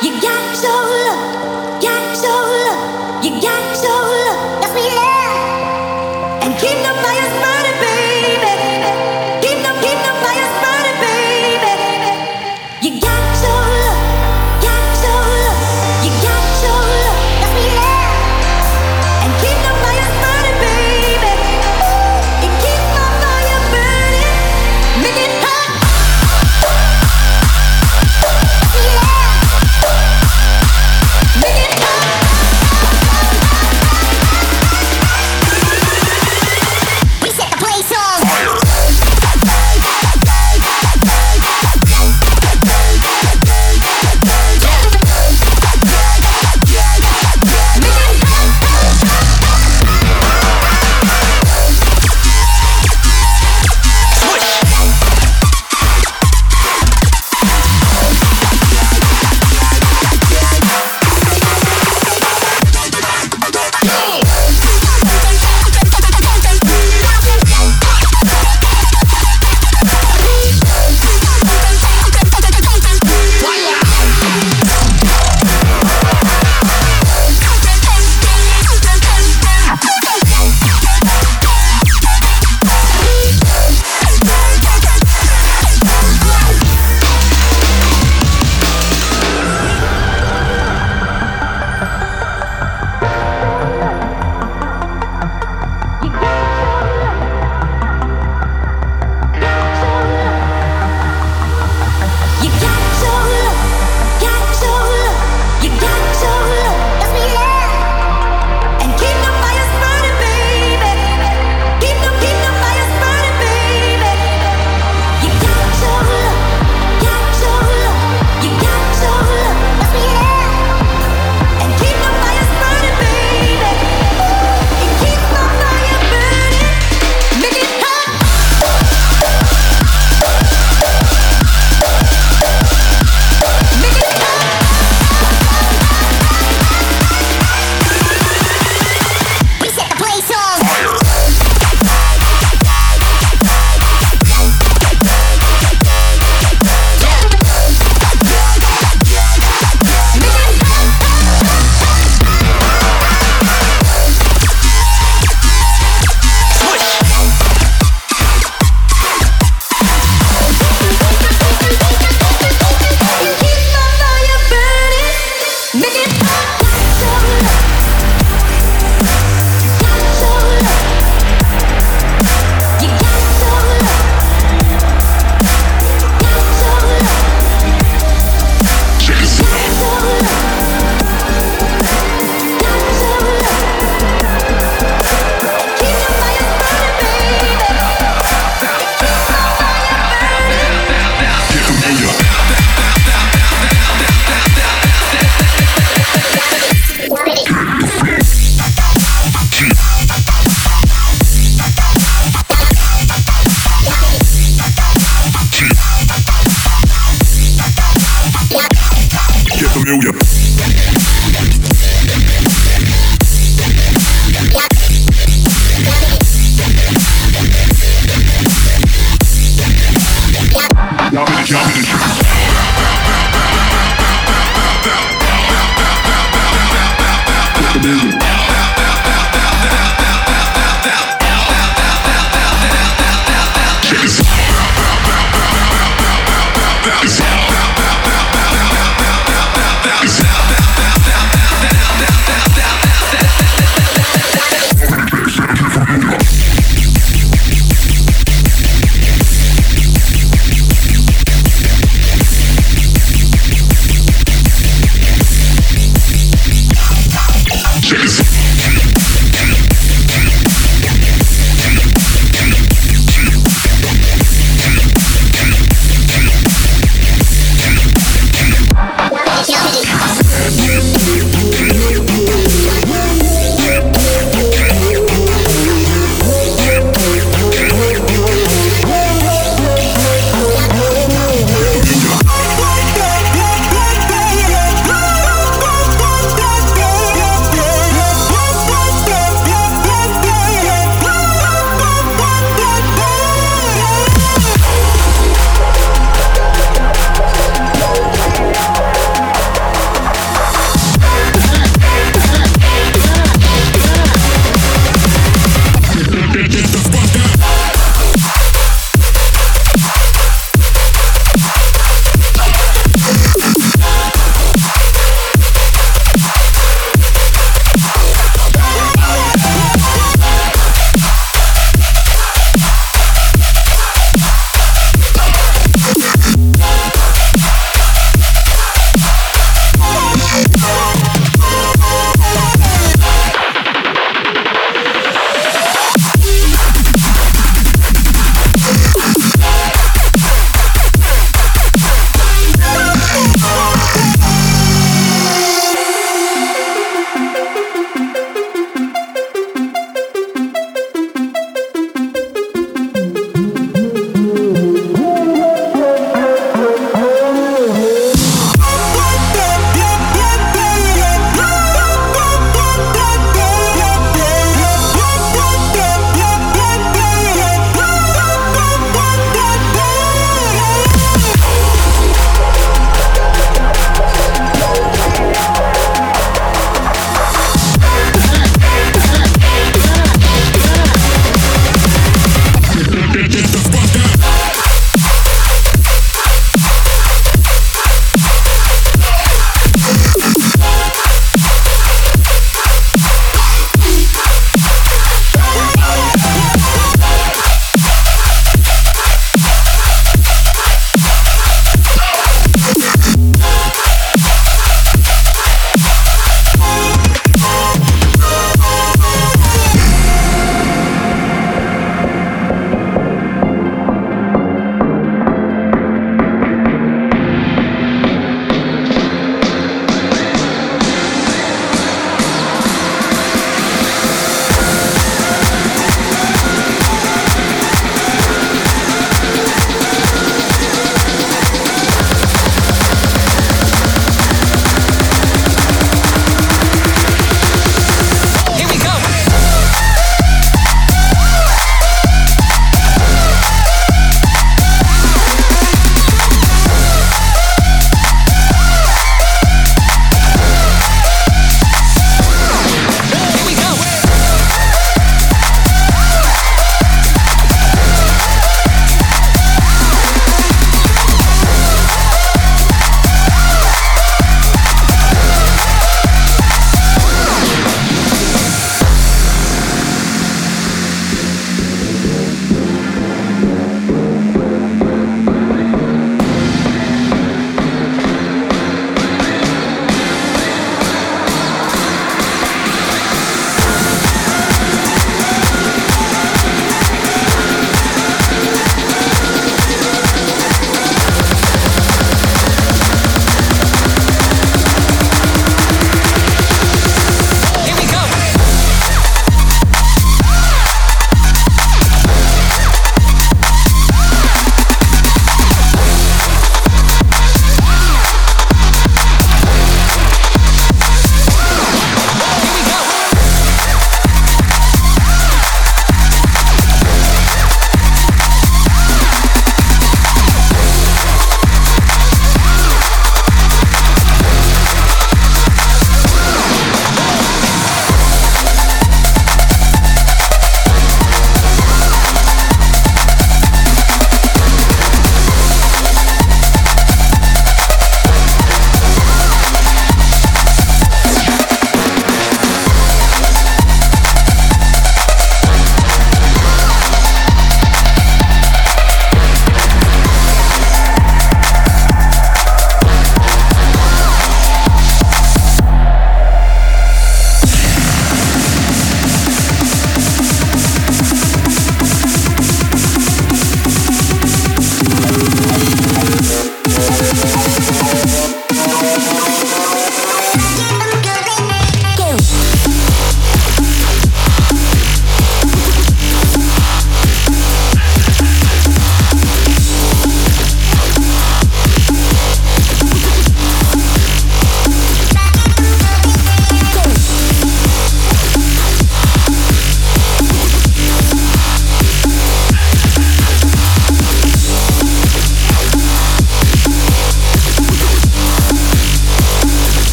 You got your look.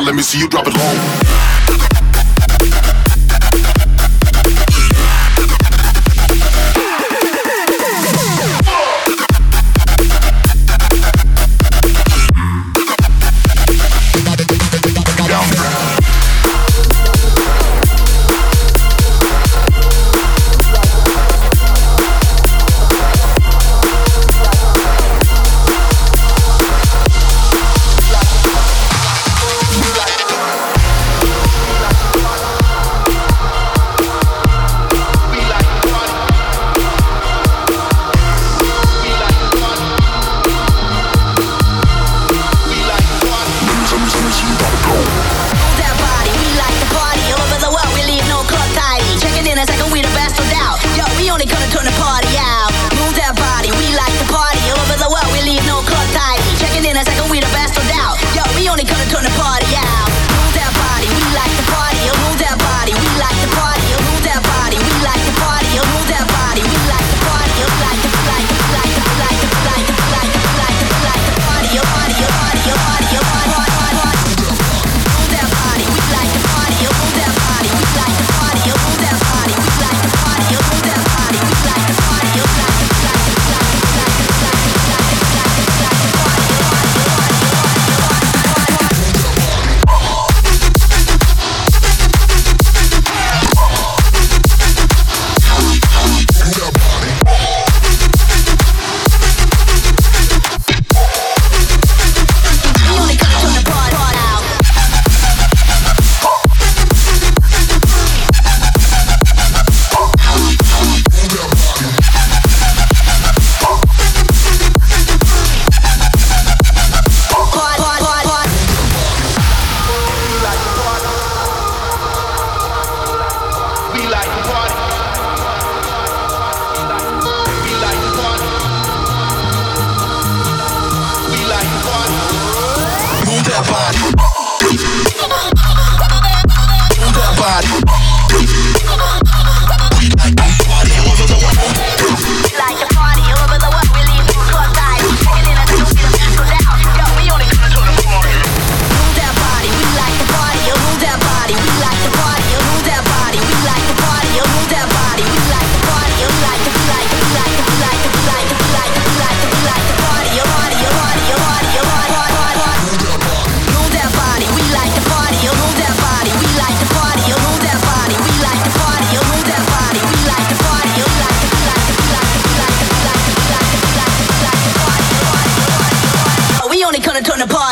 Let me see you drop it low. gonna turn the party.